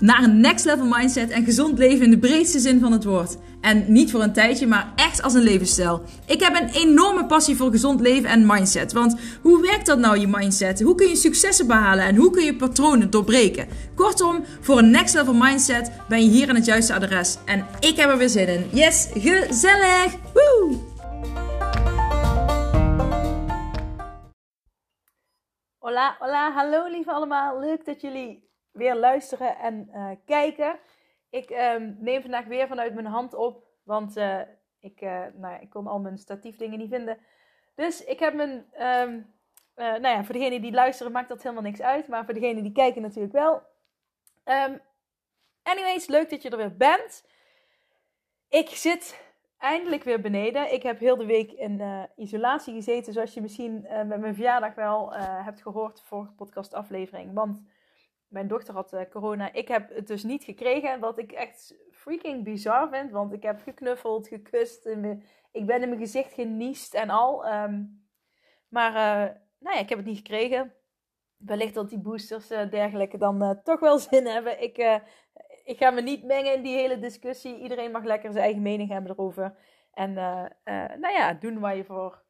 naar een next level mindset en gezond leven in de breedste zin van het woord. En niet voor een tijdje, maar echt als een levensstijl. Ik heb een enorme passie voor gezond leven en mindset. Want hoe werkt dat nou, je mindset? Hoe kun je successen behalen en hoe kun je patronen doorbreken? Kortom, voor een next level mindset ben je hier aan het juiste adres. En ik heb er weer zin in. Yes, gezellig! Woo! Hola, hola, hallo lieve allemaal. Leuk dat jullie weer luisteren en uh, kijken. Ik um, neem vandaag weer vanuit mijn hand op, want uh, ik, uh, nou, ik kon al mijn statiefdingen niet vinden. Dus ik heb mijn, um, nou ja, voor degenen die luisteren maakt dat helemaal niks uit, maar voor degenen die kijken natuurlijk wel. Um, anyways, leuk dat je er weer bent. Ik zit eindelijk weer beneden. Ik heb heel de week in isolatie gezeten, zoals je misschien met mijn verjaardag wel hebt gehoord voor podcastaflevering. Want mijn dochter had uh, corona. Ik heb het dus niet gekregen. Wat ik echt freaking bizar vind. Want ik heb geknuffeld, gekust. ik ben in mijn gezicht geniest en al. Um, maar uh, nou ja, ik heb het niet gekregen. Wellicht dat die boosters uh, dergelijke dan toch wel zin hebben. Ik, ik ga me niet mengen in die hele discussie. Iedereen mag lekker zijn eigen mening hebben erover. En nou ja, doen waar je voor...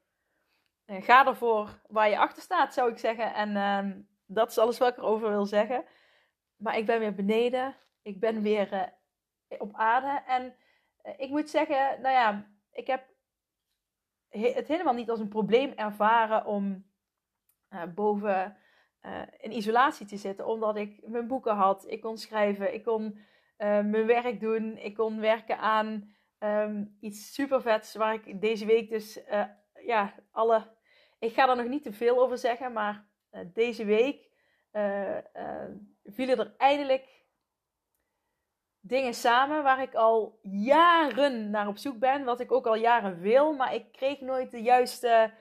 ga ervoor waar je achter staat, zou ik zeggen. En ehm, dat is alles wat ik erover wil zeggen. Maar ik ben weer beneden. Ik ben weer uh, op aarde. En uh, ik moet zeggen, nou ja, ik heb het helemaal niet als een probleem ervaren om uh, boven in isolatie te zitten. Omdat ik mijn boeken had. Ik kon schrijven. Ik kon mijn werk doen. Ik kon werken aan um, iets super vets. Waar ik deze week dus, ja, alle... Ik ga er nog niet te veel over zeggen, maar deze week uh, uh, vielen er eindelijk dingen samen waar ik al jaren naar op zoek ben. Wat ik ook al jaren wil, maar ik kreeg nooit de juiste.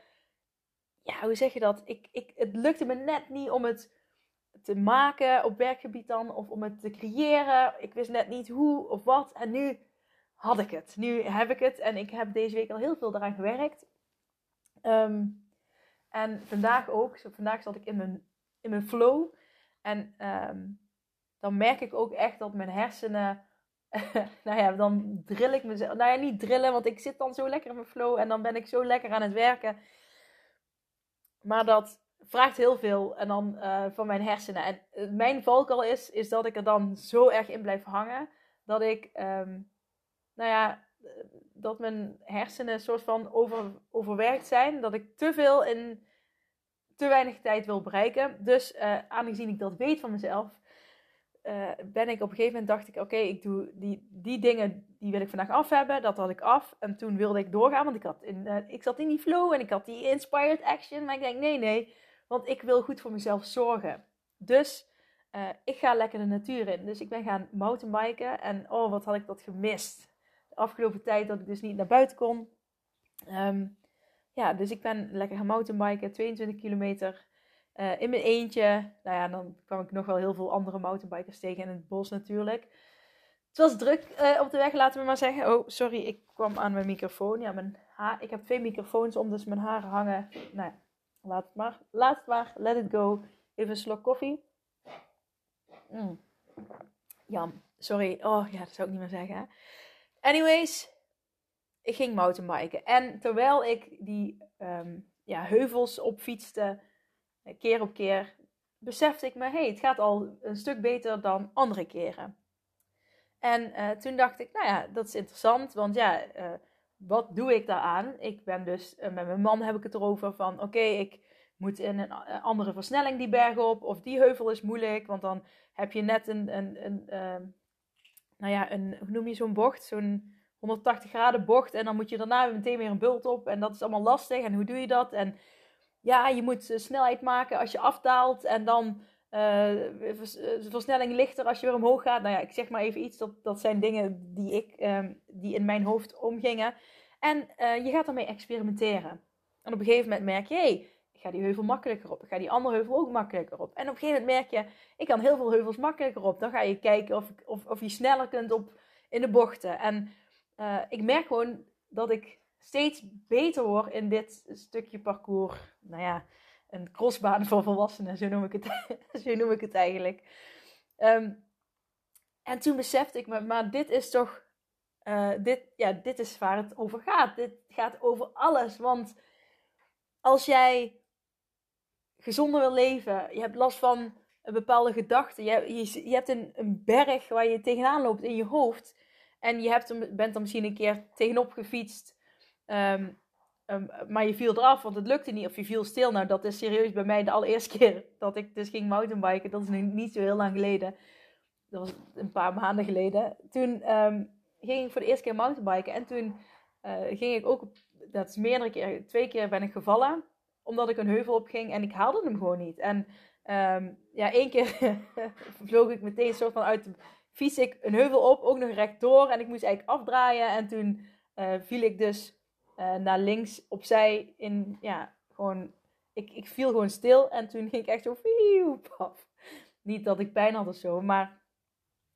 Ja, hoe zeg je dat? Ik, ik, het lukte me net niet om het te maken op werkgebied dan, of om het te creëren. Ik wist net niet hoe of wat. En nu had ik het. Nu heb ik het. En ik heb deze week al heel veel eraan gewerkt. Um, en vandaag ook. Vandaag zat ik in mijn in mijn flow. En um, dan merk ik ook echt dat mijn hersenen. nou ja, dan drill ik mezelf. Nou ja, niet drillen, want ik zit dan zo lekker in mijn flow en dan ben ik zo lekker aan het werken. Maar dat vraagt heel veel en dan uh, van mijn hersenen. En uh, mijn valkuil is, is dat ik er dan zo erg in blijf hangen dat ik, um, nou ja, dat mijn hersenen een soort van over, overwerkt zijn. Dat ik te veel in te weinig tijd wil bereiken. Dus uh, aangezien ik dat weet van mezelf, uh, ben ik op een gegeven moment dacht ik, oké, ik doe die, die dingen, die wil ik vandaag af hebben. Dat had ik af. En toen wilde ik doorgaan, want ik, had in, ik zat in die flow en ik had die inspired action. Maar ik denk, nee, nee, want ik wil goed voor mezelf zorgen. Dus ik ga lekker de natuur in. Dus ik ben gaan mountainbiken en oh, wat had ik dat gemist. Afgelopen tijd dat ik dus niet naar buiten kon. Um, ja, dus ik ben lekker gaan mountainbiken, 22 kilometer uh, in mijn eentje. Nou ja, dan kwam ik nog wel heel veel andere mountainbikers tegen in het bos natuurlijk. Het was druk uh, op de weg, laten we maar zeggen. Oh, sorry, ik kwam aan mijn microfoon. Ja, mijn haar, ik heb twee microfoons om, dus mijn haren hangen. Nou ja, laat het maar. Laat het maar, let it go. Even een slok koffie. Mm. Jam, sorry. Oh ja, dat zou ik niet meer zeggen. Anyways, ik ging mountainbiken. En terwijl ik die um, ja, heuvels opfietste, eh, keer op keer, besefte ik me, hey, het gaat al een stuk beter dan andere keren. En uh, toen dacht ik, nou ja, dat is interessant, want ja, uh, wat doe ik daaraan? Ik ben dus, met mijn man heb ik het erover van, oké, ik moet in een andere versnelling die berg op, of die heuvel is moeilijk, want dan heb je net een, een, een ehm, nou ja, een, hoe noem je zo'n bocht? Zo'n 180 graden bocht. En dan moet je daarna meteen weer een bult op. En dat is allemaal lastig. En hoe doe je dat? En ja, je moet snelheid maken als je afdaalt. En dan uh, versnelling lichter als je weer omhoog gaat. Nou ja, ik zeg maar even iets. Dat, dat zijn dingen die, ik, um, die in mijn hoofd omgingen. En je gaat daarmee experimenteren. En op een gegeven moment merk je, ik ga die heuvel makkelijker op. Ik ga die andere heuvel ook makkelijker op. En op een gegeven moment merk je, ik kan heel veel heuvels makkelijker op. Dan ga je kijken of, of, of je sneller kunt op in de bochten. En uh, ik merk gewoon dat ik steeds beter word in dit stukje parcours. Nou ja, een crossbaan voor volwassenen, zo noem ik het, zo noem ik het eigenlijk. Um, en toen besefte ik me, maar dit is toch, uh, dit, ja, dit is waar het over gaat. Dit gaat over alles. Want als jij gezonder leven, je hebt last van een bepaalde gedachte, je, je, hebt een, een berg waar je tegenaan loopt in je hoofd. En je hebt, bent er misschien een keer tegenop gefietst. Um, um, maar je viel eraf, want het lukte niet. Of je viel stil. Nou, dat is serieus bij mij de allereerste keer dat ik dus ging mountainbiken. Dat is nu niet zo heel lang geleden dat was een paar maanden geleden. Toen um, ging ik voor de eerste keer mountainbiken. En toen uh, ging ik ook, dat is meerdere keer, twee keer ben ik gevallen. Omdat ik een heuvel op ging en ik haalde hem gewoon niet. En um, ja, één keer vloog ik meteen soort van uit de fiets ik een heuvel op, ook nog rechtdoor. En ik moest eigenlijk afdraaien. En toen uh, viel ik dus uh, naar links opzij in, ja, gewoon, ik, ik viel gewoon stil. En toen ging ik echt zo, paf. Niet dat ik pijn had of zo, maar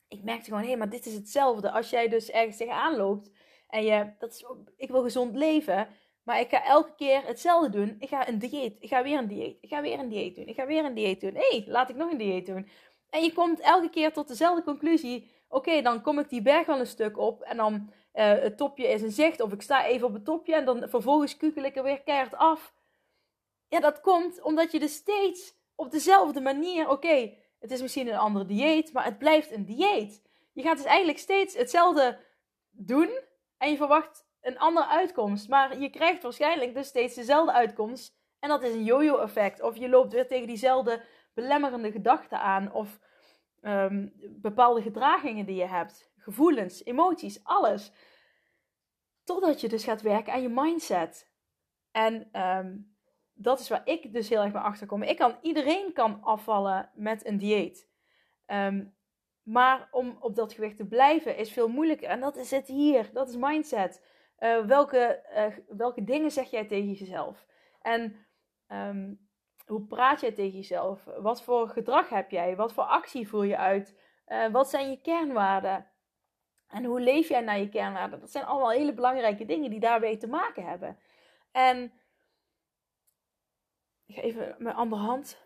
ik merkte gewoon, hé, hey, maar dit is hetzelfde. Als jij dus ergens tegenaan loopt en je, dat is, ik wil gezond leven, maar ik ga elke keer hetzelfde doen. Ik ga een dieet, ik ga weer een dieet, ik ga weer een dieet doen, ik ga weer een dieet doen. Hé, hey, laat ik nog een dieet doen. En je komt elke keer tot dezelfde conclusie. Oké, dan kom ik die berg wel een stuk op en dan uh, het topje is in zicht. Of ik sta even op het topje en dan vervolgens kukel ik er weer keihard af. Ja, dat komt omdat je dus steeds op dezelfde manier, oké, het is misschien een andere dieet, maar het blijft een dieet. Je gaat dus eigenlijk steeds hetzelfde doen en je verwacht een andere uitkomst. Maar je krijgt waarschijnlijk dus steeds dezelfde uitkomst. En dat is een yo-yo effect. Of je loopt weer tegen diezelfde belemmerende gedachten aan. Of um, bepaalde gedragingen die je hebt. Gevoelens, emoties, alles. Totdat je dus gaat werken aan je mindset. En um, dat is waar ik dus heel erg bij achter kom. Ik kan, iedereen kan afvallen met een dieet. Um, maar om op dat gewicht te blijven is veel moeilijker. En dat is het hier. Dat is mindset. Uh, welke, uh, welke dingen zeg jij tegen jezelf? En um, hoe praat jij tegen jezelf? Wat voor gedrag heb jij? Wat voor actie voer je uit? Uh, wat zijn je kernwaarden? En hoe leef jij naar je kernwaarden? Dat zijn allemaal hele belangrijke dingen die daarmee te maken hebben. En ik ga even mijn andere hand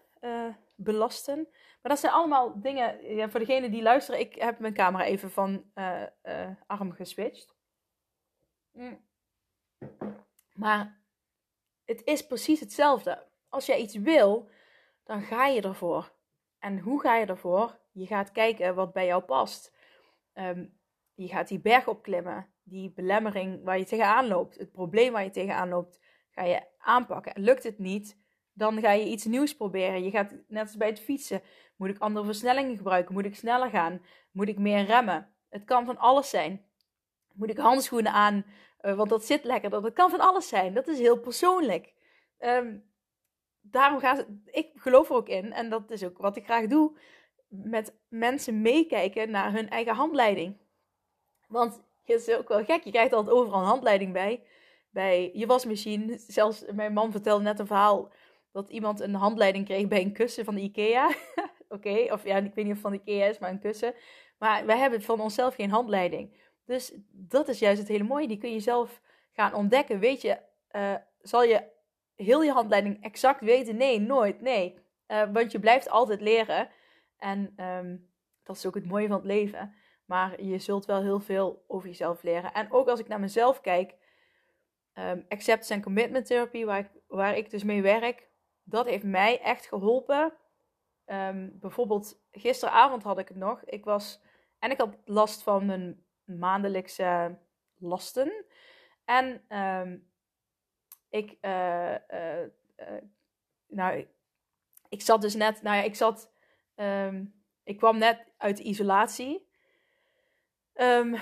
belasten. Maar dat zijn allemaal dingen, ja, voor degene die luisteren, ik heb mijn camera even van arm geswitcht. Mm. Maar het is precies hetzelfde. Als jij iets wil, dan ga je ervoor. En hoe ga je ervoor? Je gaat kijken wat bij jou past. Um, je gaat die berg opklimmen, die belemmering waar je tegenaan loopt, het probleem waar je tegenaan loopt, ga je aanpakken. En lukt het niet, dan ga je iets nieuws proberen. Je gaat net als bij het fietsen. Moet ik andere versnellingen gebruiken? Moet ik sneller gaan? Moet ik meer remmen? Het kan van alles zijn. Moet ik handschoenen aan? Uh, want dat zit lekker. Dat kan van alles zijn. Dat is heel persoonlijk. Um, daarom gaat het, ik geloof er ook in. En dat is ook wat ik graag doe. Met mensen meekijken naar hun eigen handleiding. Want het is ook wel gek. Je krijgt altijd overal een handleiding bij. Bij je wasmachine. Zelfs mijn man vertelde net een verhaal dat iemand een handleiding kreeg bij een kussen van de IKEA. Oké, of ja, ik weet niet of van de IKEA is, maar een kussen. Maar wij hebben van onszelf geen handleiding. Dus dat is juist het hele mooie. Die kun je zelf gaan ontdekken. Weet je, uh, zal je heel je handleiding exact weten? Nee, nooit. Nee. Uh, want je blijft altijd leren. En um, dat is ook het mooie van het leven. Maar je zult wel heel veel over jezelf leren. En ook als ik naar mezelf kijk. Um, acceptance and commitment therapy, waar ik, waar ik dus mee werk dat heeft mij echt geholpen. Um, bijvoorbeeld gisteravond had ik het nog. Ik was en ik had last van mijn maandelijkse lasten. En um, ik, uh, uh, uh, nou, ik zat dus net, nou ja, ik zat, um, ik kwam net uit isolatie. nou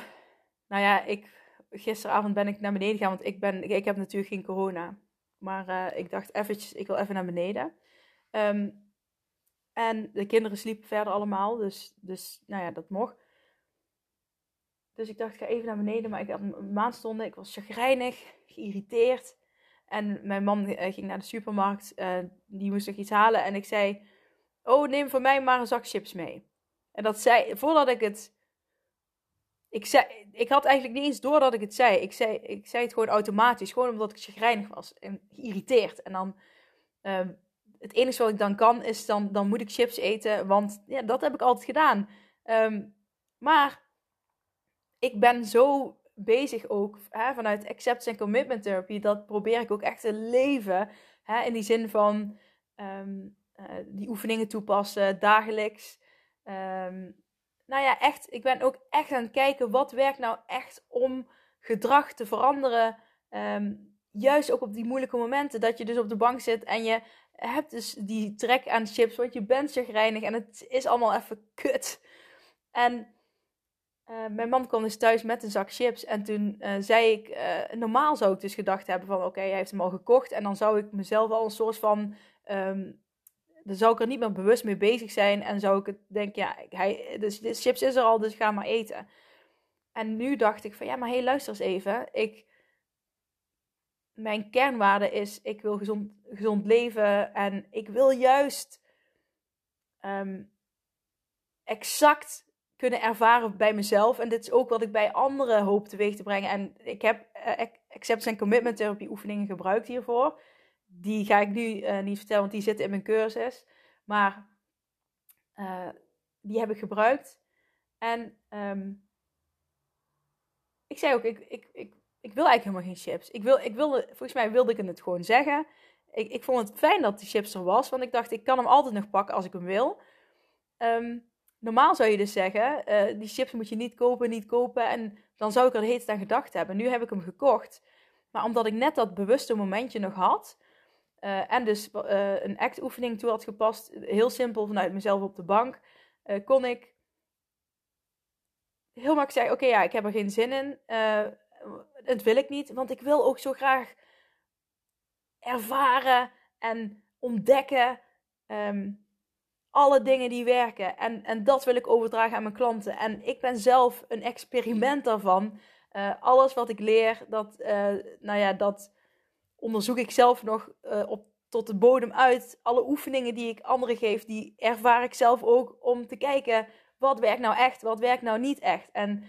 ja, ik, gisteravond ben ik naar beneden gegaan, want ik, ben, ik, heb natuurlijk geen corona. Maar ik dacht eventjes, ik wil even naar beneden. En de kinderen sliepen verder allemaal, dus, dus nou ja, dat mocht. Dus ik dacht, ik ga even naar beneden. Maar ik had een maand stonden, ik was chagrijnig, geïrriteerd. En mijn man uh, ging naar de supermarkt, uh, die moest nog iets halen. En ik zei, oh neem voor mij maar een zak chips mee. En dat zei, voordat ik het ik, zei, ik had eigenlijk niet eens door dat ik het zei. Ik zei, ik zei het gewoon automatisch. Gewoon omdat ik chagrijnig was en geïrriteerd. En dan, ehm, het enige wat ik dan kan is, dan, dan moet ik chips eten. Want ja, dat heb ik altijd gedaan. Ehm, maar ik ben zo bezig ook hè, vanuit acceptance en commitment therapy. Dat probeer ik ook echt te leven. Hè, in die zin van ehm, eh, die oefeningen toepassen dagelijks. Um, nou ja, echt, ik ben ook echt aan het kijken wat werkt nou echt om gedrag te veranderen. Ehm, juist ook op die moeilijke momenten dat je dus op de bank zit en je hebt dus die trek aan chips, want je bent chagrijnig en het is allemaal even kut. En uh, mijn man kwam dus thuis met een zak chips en toen uh, zei ik, uh, normaal zou ik dus gedacht hebben van oké, hij heeft hem al gekocht en dan zou ik mezelf al een soort van um, dan zou ik er niet meer bewust mee bezig zijn. En zou ik het denken, ja, hij, dus de chips is er al, dus ga maar eten. En nu dacht ik van, ja, maar hé, luister eens even. Ik, mijn kernwaarde is, ik wil gezond, gezond leven. En ik wil juist um, exact kunnen ervaren bij mezelf. En dit is ook wat ik bij anderen hoop teweeg te brengen. En ik heb uh, acceptance en commitment therapie oefeningen gebruikt hiervoor die ga ik nu uh, niet vertellen, want die zitten in mijn cursus. Maar uh, die heb ik gebruikt. En um, ik zei ook, ik, ik, ik, ik wil eigenlijk helemaal geen chips. Ik wil, ik wilde, volgens mij wilde ik het gewoon zeggen. Ik, ik vond het fijn dat die chips er was, want ik dacht, ik kan hem altijd nog pakken als ik hem wil. Um, normaal zou je dus zeggen, uh, die chips moet je niet kopen, niet kopen. En dan zou ik er tijd aan gedacht hebben. Nu heb ik hem gekocht. Maar omdat ik net dat bewuste momentje nog had, uh, en dus uh, een act-oefening toe had gepast, heel simpel vanuit mezelf op de bank, kon ik heel makkelijk zeggen: Oké, ja, ik heb er geen zin in. dat wil ik niet, want ik wil ook zo graag ervaren en ontdekken um, alle dingen die werken. En, en dat wil ik overdragen aan mijn klanten. En ik ben zelf een experiment daarvan. alles wat ik leer, dat, nou ja, dat onderzoek ik zelf nog uh, op, tot de bodem uit. Alle oefeningen die ik anderen geef, die ervaar ik zelf ook om te kijken wat werkt nou echt, wat werkt nou niet echt. En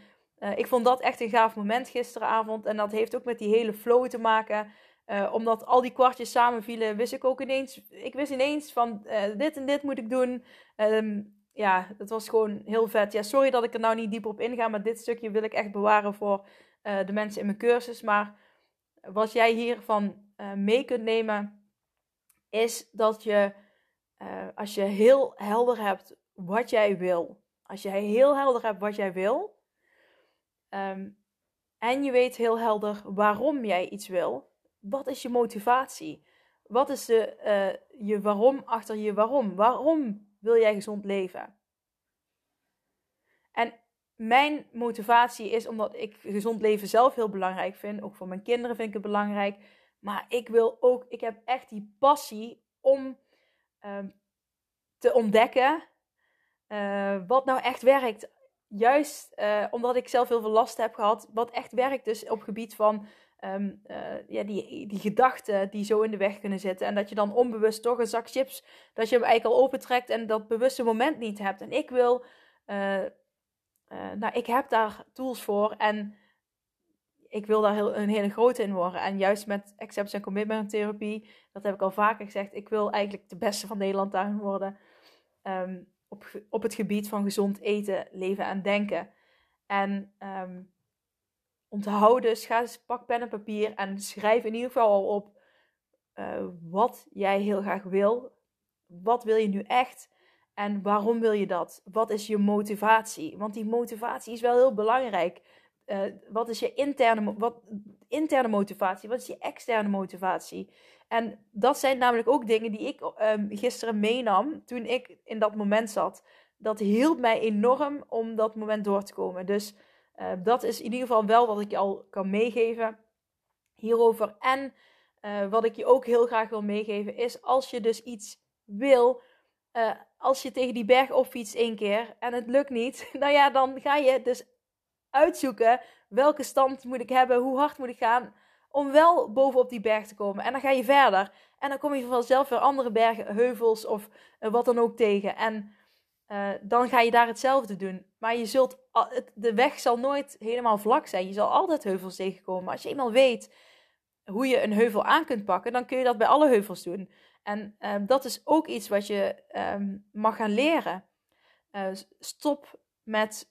ik vond dat echt een gaaf moment gisteravond. En dat heeft ook met die hele flow te maken. Uh, omdat al die kwartjes samenvielen, wist ik ook ineens. Ik wist ineens van dit en dit moet ik doen. Um, ja, dat was gewoon heel vet. Ja, sorry dat ik er nou niet dieper op inga, maar dit stukje wil ik echt bewaren voor de mensen in mijn cursus. Maar wat jij hiervan mee kunt nemen, is dat je, als je heel helder hebt wat jij wil, als je heel helder hebt wat jij wil, um, en je weet heel helder waarom jij iets wil, wat is je motivatie? Wat is de, uh, je waarom achter je waarom? Waarom wil jij gezond leven? En mijn motivatie is omdat ik gezond leven zelf heel belangrijk vind. Ook voor mijn kinderen vind ik het belangrijk. Maar ik wil ook, ik heb echt die passie om uh, te ontdekken uh, wat nou echt werkt. Juist uh, omdat ik zelf heel veel last heb gehad, wat echt werkt dus op gebied van um, ja, die, die gedachten die zo in de weg kunnen zitten. En dat je dan onbewust toch een zak chips, dat je hem eigenlijk al opentrekt en dat bewuste moment niet hebt. En ik wil, nou ik heb daar tools voor en ik wil daar heel, een hele grote in worden. En juist met acceptance en commitment therapie, dat heb ik al vaker gezegd, ik wil eigenlijk de beste van Nederland daarin worden. Um, op, op het gebied van gezond eten, leven en denken. En um, houden, dus ga eens, pak pen en papier en schrijf in ieder geval al op uh, wat jij heel graag wil. Wat wil je nu echt? En waarom wil je dat? Wat is je motivatie? Want die motivatie is wel heel belangrijk. Uh, wat is je interne, wat, interne motivatie? Wat is je externe motivatie? En dat zijn namelijk ook dingen die ik um, gisteren meenam toen ik in dat moment zat. Dat hielp mij enorm om dat moment door te komen. Dus uh, dat is in ieder geval wel wat ik je al kan meegeven hierover. En uh, wat ik je ook heel graag wil meegeven is als je dus iets wil, als je tegen die berg opfietst één keer en het lukt niet, nou ja, dan ga je dus uitzoeken welke stand moet ik hebben, hoe hard moet ik gaan om wel bovenop die berg te komen. En dan ga je verder. En dan kom je vanzelf weer andere bergen, heuvels of wat dan ook tegen. En uh, dan ga je daar hetzelfde doen. Maar je zult, de weg zal nooit helemaal vlak zijn. Je zal altijd heuvels tegenkomen. Maar als je eenmaal weet hoe je een heuvel aan kunt pakken, dan kun je dat bij alle heuvels doen. En uh, dat is ook iets wat je um, mag gaan leren. Uh, stop met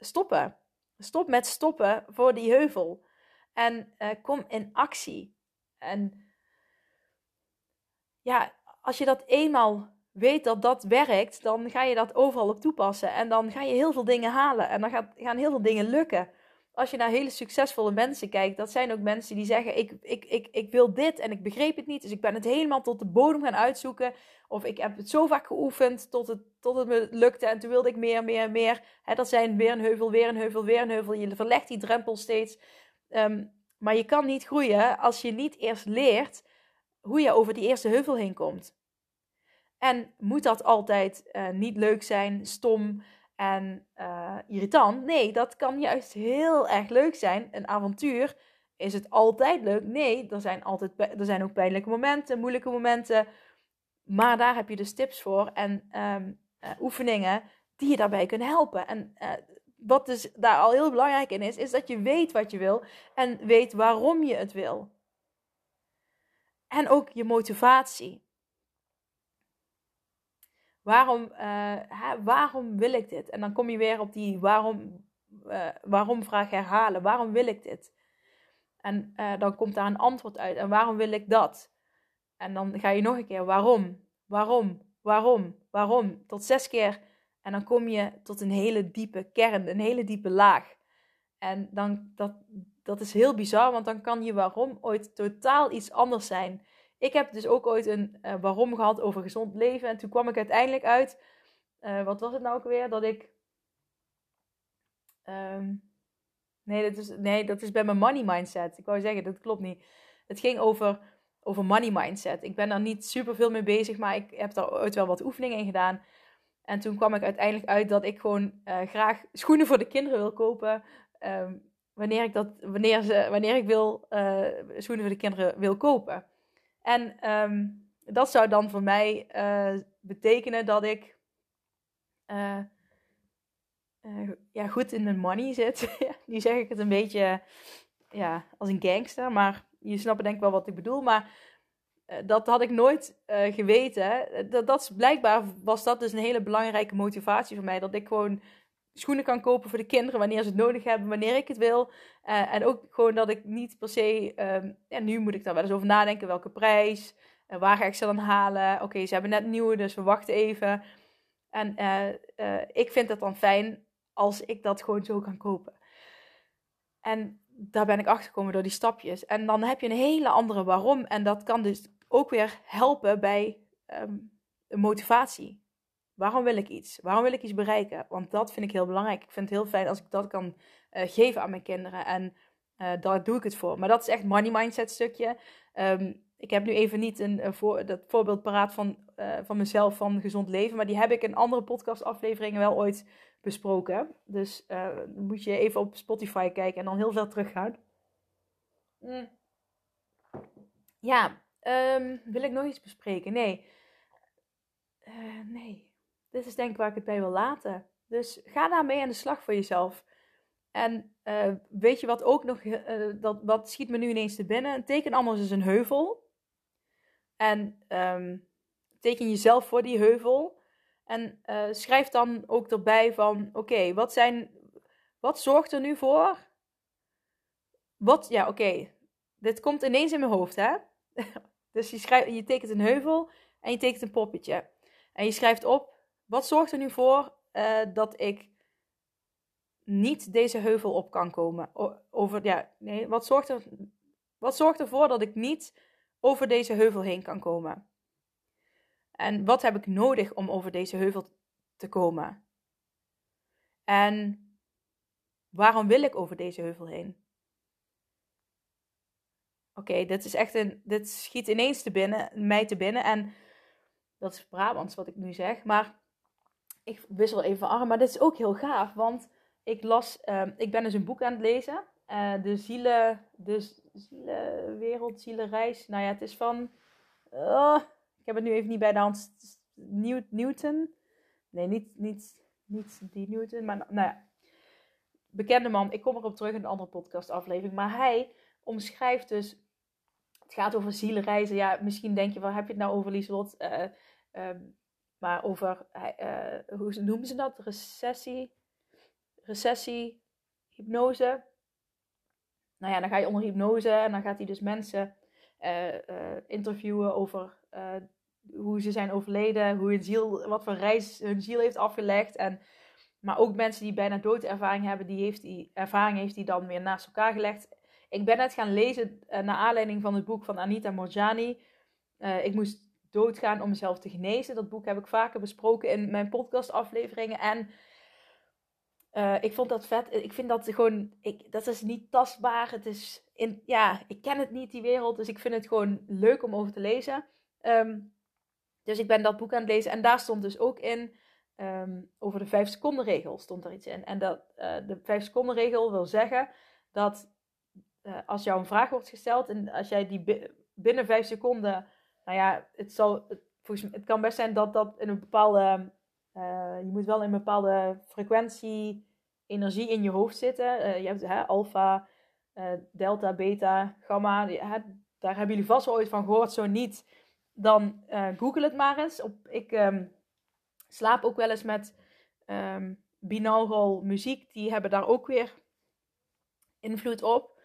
stoppen. Stop met stoppen voor die heuvel. En kom in actie. En ja, als je dat eenmaal weet dat dat werkt, dan ga je dat overal op toepassen. En dan ga je heel veel dingen halen. En dan gaat, gaan heel veel dingen lukken. Als je naar hele succesvolle mensen kijkt, dat zijn ook mensen die zeggen: ik, ik, ik, ik wil dit en ik begreep het niet. Dus ik ben het helemaal tot de bodem gaan uitzoeken. Of ik heb het zo vaak geoefend tot het, tot het me lukte. En toen wilde ik meer, meer, meer. dat zijn weer een heuvel, weer een heuvel, weer een heuvel. Je verlegt die drempel steeds. Um, maar je kan niet groeien als je niet eerst leert hoe je over die eerste heuvel heen komt. En moet dat altijd uh, niet leuk zijn, stom en uh, irritant? Nee, dat kan juist heel erg leuk zijn. Een avontuur is het altijd leuk? Nee, er zijn, altijd, er zijn ook pijnlijke momenten, moeilijke momenten. Maar daar heb je dus tips voor en um, uh, oefeningen die je daarbij kunnen helpen. En wat dus daar al heel belangrijk in is, is dat je weet wat je wil en weet waarom je het wil. En ook je motivatie. Waarom, uh, hè, waarom wil ik dit? En dan kom je weer op die waarom, uh, waarom vraag herhalen. Waarom wil ik dit? En uh, dan komt daar een antwoord uit. En waarom wil ik dat? En dan ga je nog een keer waarom, waarom, waarom, waarom. Tot zes keer. En dan kom je tot een hele diepe kern, een hele diepe laag. En dan, dat, dat is heel bizar, want dan kan je waarom ooit totaal iets anders zijn. Ik heb dus ook ooit een uh, waarom gehad over gezond leven. En toen kwam ik uiteindelijk uit. Uh, wat was het nou ook weer? Dat ik. Um, nee, dat is, nee, dat is bij mijn money mindset. Ik wou zeggen, dat klopt niet. Het ging over, over money mindset. Ik ben daar niet super veel mee bezig, maar ik heb daar ooit wel wat oefeningen in gedaan. En toen kwam ik uiteindelijk uit dat ik gewoon uh, graag schoenen voor de kinderen wil kopen. Um, wanneer ik, dat, wanneer, ze, wanneer ik wil, schoenen voor de kinderen wil kopen. En um, dat zou dan voor mij uh, betekenen dat ik uh, uh, ja, goed in mijn money zit. nu zeg ik het een beetje ja, als een gangster, maar je snapt denk ik wel wat ik bedoel. Maar dat had ik nooit geweten. Dat, dat blijkbaar was dat dus een hele belangrijke motivatie voor mij. Dat ik gewoon schoenen kan kopen voor de kinderen wanneer ze het nodig hebben, wanneer ik het wil. Uh, en ook gewoon dat ik niet per se, um, ja, nu moet ik daar wel eens over nadenken, welke prijs, uh, waar ga ik ze dan halen. Oké, ze hebben net nieuwe, dus we wachten even. En uh, ik vind het dan fijn als ik dat gewoon zo kan kopen. En daar ben ik achter gekomen door die stapjes. En dan heb je een hele andere waarom. En dat kan dus ook weer helpen bij um, motivatie. Waarom wil ik iets? Waarom wil ik iets bereiken? Want dat vind ik heel belangrijk. Ik vind het heel fijn als ik dat kan uh, geven aan mijn kinderen. En uh, daar doe ik het voor. Maar dat is echt money mindset stukje. Um, ik heb nu even niet een, een voor, dat voorbeeld paraat van, uh, van mezelf van gezond leven. Maar die heb ik in andere podcastafleveringen wel ooit besproken. Dus moet je even op Spotify kijken en dan heel veel teruggaan. Mm. Ja, um, wil ik nog iets bespreken? Nee. nee dit is denk ik waar ik het bij wil laten. Dus ga daarmee aan de slag voor jezelf. En uh, weet je wat ook nog, uh, dat, wat schiet me nu ineens te binnen? Teken anders is een heuvel. En um, teken jezelf voor die heuvel. En uh, schrijf dan ook erbij van, oké, wat zijn, wat zorgt er nu voor? Wat, ja, oké, dit komt ineens in mijn hoofd, hè? dus je, schrijft, je tekent een heuvel en je tekent een poppetje. En je schrijft op, wat zorgt er nu voor uh, dat ik niet deze heuvel op kan komen? over, ja, nee, wat, zorgt er, wat zorgt ervoor dat ik niet over deze heuvel heen kan komen? En wat heb ik nodig om over deze heuvel te komen? En waarom wil ik over deze heuvel heen? Oké, dit is echt een. Dit schiet ineens te binnen, mij te binnen. En dat is Brabants wat ik nu zeg. Maar ik wissel even arm, maar dit is ook heel gaaf, want ik las, uh, ik ben dus een boek aan het lezen, uh, de zielen, de zielenwereld, zielenreis. Nou ja, het is van, uh, ik heb het nu even niet bij de hand, Newton, nee, niet, niet, niet die Newton, maar nou ja. Bekende man, ik kom erop terug in een andere podcastaflevering. Maar hij omschrijft dus, het gaat over zielenreizen. Ja, misschien denk je, waar heb je het nou over, Lieslot? Uh, maar over, uh, hoe noemen ze dat? Recessie? Recessie, hypnose. Nou ja, dan ga je onder hypnose en dan gaat hij dus mensen uh, interviewen over hoe ze zijn overleden, hoe hun ziel, wat voor reis hun ziel heeft afgelegd. En, maar ook mensen die bijna doodervaring hebben, die, heeft die ervaring heeft die dan weer naast elkaar gelegd. Ik ben net gaan lezen naar aanleiding van het boek van Anita Morjani. ik moest doodgaan om mezelf te genezen. Dat boek heb ik vaker besproken in mijn podcastafleveringen. En uh, ik vond dat vet. Ik vind dat gewoon, ik, dat is niet tastbaar. Het is, in, ja, ik ken het niet, die wereld. Dus ik vind het gewoon leuk om over te lezen. Um, dus ik ben dat boek aan het lezen. En daar stond dus ook in, um, over de 5 seconden regel stond er iets in. En dat, uh, de 5 seconden regel wil zeggen dat uh, als jou een vraag wordt gesteld en als jij die binnen 5 seconden nou ja, het, volgens het kan best zijn dat dat in een bepaalde. Uh, je moet wel in een bepaalde frequentie, energie in je hoofd zitten. Uh, je hebt hè, alfa, uh, delta, beta, gamma. Daar hebben jullie vast wel ooit van gehoord. Zo niet, dan google het maar eens. Op, ik um, slaap ook wel eens met um, binaural muziek. Die hebben daar ook weer invloed op.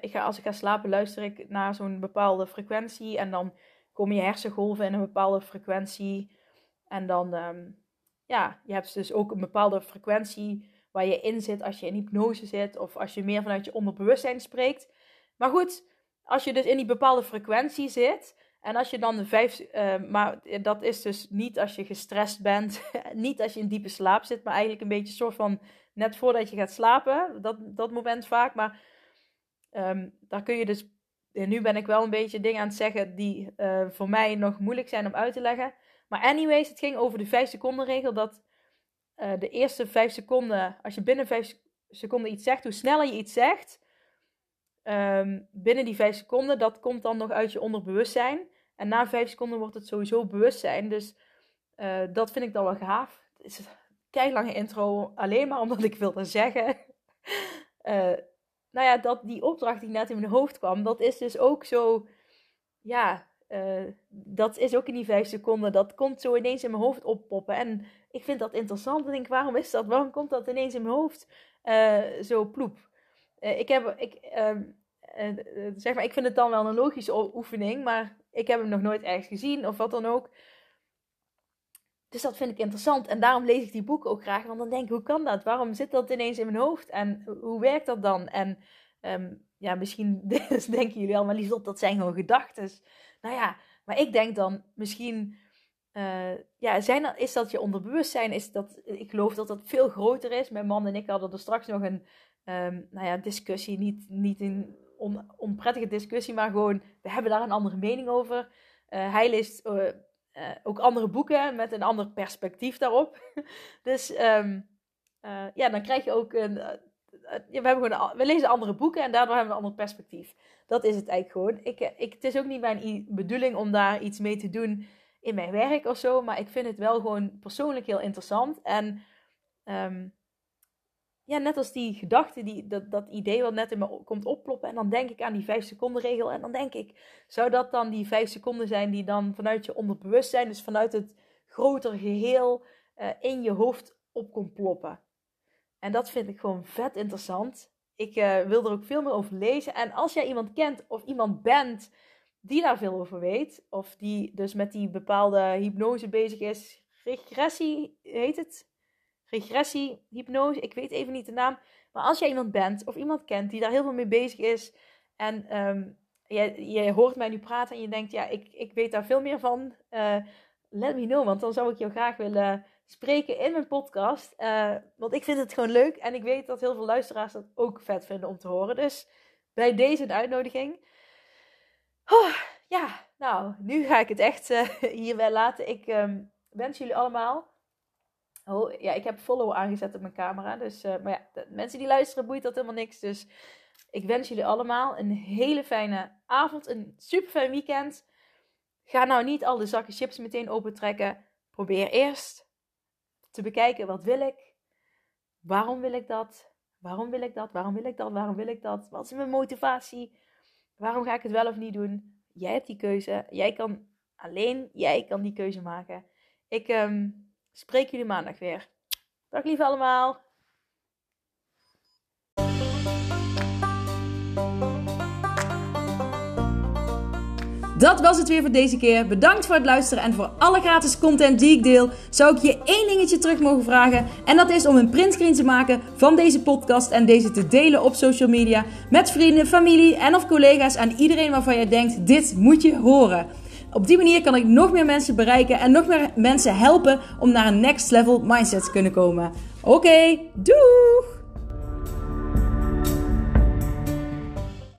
ik ga, als ik ga slapen, luister ik naar zo'n bepaalde frequentie. En dan komen je hersengolven in een bepaalde frequentie. En dan, um, ja, je hebt dus ook een bepaalde frequentie waar je in zit als je in hypnose zit. Of als je meer vanuit je onderbewustzijn spreekt. Maar goed, als je dus in die bepaalde frequentie zit. En als je dan de vijf, uh, maar dat is dus niet als je gestrest bent, niet als je in diepe slaap zit, maar eigenlijk een beetje soort van net voordat je gaat slapen, dat, dat moment vaak. Maar um, daar kun je dus en nu ben ik wel een beetje dingen aan het zeggen die uh, voor mij nog moeilijk zijn om uit te leggen. Maar anyways, het ging over de 5 seconden regel. Dat uh, de eerste 5 seconden, als je binnen 5 seconden iets zegt, hoe sneller je iets zegt, um, binnen die 5 seconden, dat komt dan nog uit je onderbewustzijn. En na 5 seconden wordt het sowieso bewustzijn. Dus uh, dat vind ik dan wel gaaf. Het is een lange intro, alleen maar omdat ik wilde zeggen. nou ja, dat die opdracht die net in mijn hoofd kwam, dat is dus ook zo, ja, uh, dat is ook in die vijf seconden, dat komt zo ineens in mijn hoofd oppoppen. En ik vind dat interessant en denk, waarom is dat? Waarom komt dat ineens in mijn hoofd uh, zo ploep? Uh, ik heb, ik, ehm, zeg maar, ik vind het dan wel een logische oefening, maar ik heb hem nog nooit ergens gezien of wat dan ook. Dus dat vind ik interessant. En daarom lees ik die boeken ook graag. Want dan denk ik, hoe kan dat? Waarom zit dat ineens in mijn hoofd? En hoe werkt dat dan? En um, ja, misschien denken jullie al, maar Lieslot, dat zijn gewoon gedachten. Nou ja, maar ik denk dan misschien... Uh, ja, zijn, is dat je onderbewustzijn? Is dat, ik geloof dat dat veel groter is. Mijn man en ik hadden er straks nog een um, nou ja, discussie. Niet, niet een on, onprettige discussie, maar gewoon... We hebben daar een andere mening over. Uh, hij leest... Uh, uh, ook andere boeken met een ander perspectief daarop. dus um, uh, ja, dan krijg je ook een. Uh, we, hebben gewoon, we lezen andere boeken en daardoor hebben we een ander perspectief. Dat is het eigenlijk gewoon. Ik, ik, het is ook niet mijn bedoeling om daar iets mee te doen in mijn werk of zo. Maar ik vind het wel gewoon persoonlijk heel interessant. En um, ja, net als die gedachte, die, dat, dat idee wat net in me komt opploppen. En dan denk ik aan die 5 seconden regel. En dan denk ik, zou dat dan die 5 seconden zijn die dan vanuit je onderbewustzijn, dus vanuit het grotere geheel, uh, in je hoofd op komt ploppen? En dat vind ik gewoon vet interessant. Ik uh, wil er ook veel meer over lezen. En als jij iemand kent of iemand bent die daar veel over weet, of die dus met die bepaalde hypnose bezig is, regressie heet het, regressie, hypnose, ik weet even niet de naam. Maar als jij iemand bent of iemand kent die daar heel veel mee bezig is en um, je, je hoort mij nu praten en je denkt, ja, ik, ik weet daar veel meer van, uh, let me know, want dan zou ik jou graag willen spreken in mijn podcast. Uh, want ik vind het gewoon leuk en ik weet dat heel veel luisteraars dat ook vet vinden om te horen. Dus bij deze een uitnodiging. Ja, nou, nu ga ik het echt uh, hierbij laten. Ik um, wens jullie allemaal Oh, ja, ik heb follow aangezet op mijn camera. Dus, uh, maar ja, mensen die luisteren boeit dat helemaal niks. Dus ik wens jullie allemaal een hele fijne avond. Een super fijn weekend. Ga nou niet al de zakken chips meteen opentrekken. Probeer eerst te bekijken, wat wil ik? Waarom wil ik dat? Waarom wil ik dat? Waarom wil ik dat? Waarom wil ik dat? Wat is mijn motivatie? Waarom ga ik het wel of niet doen? Jij hebt die keuze. Jij kan alleen, jij kan die keuze maken. Ik ehm, spreek jullie maandag weer. Dag lieve allemaal. Dat was het weer voor deze keer. Bedankt voor het luisteren en voor alle gratis content die ik deel. Zou ik je één dingetje terug mogen vragen? En dat is om een printscreen te maken van deze podcast en deze te delen op social media met vrienden, familie en of collega's en iedereen waarvan jij denkt: dit moet je horen. Op die manier kan ik nog meer mensen bereiken en nog meer mensen helpen om naar een next level mindset te kunnen komen. Oké, doeg!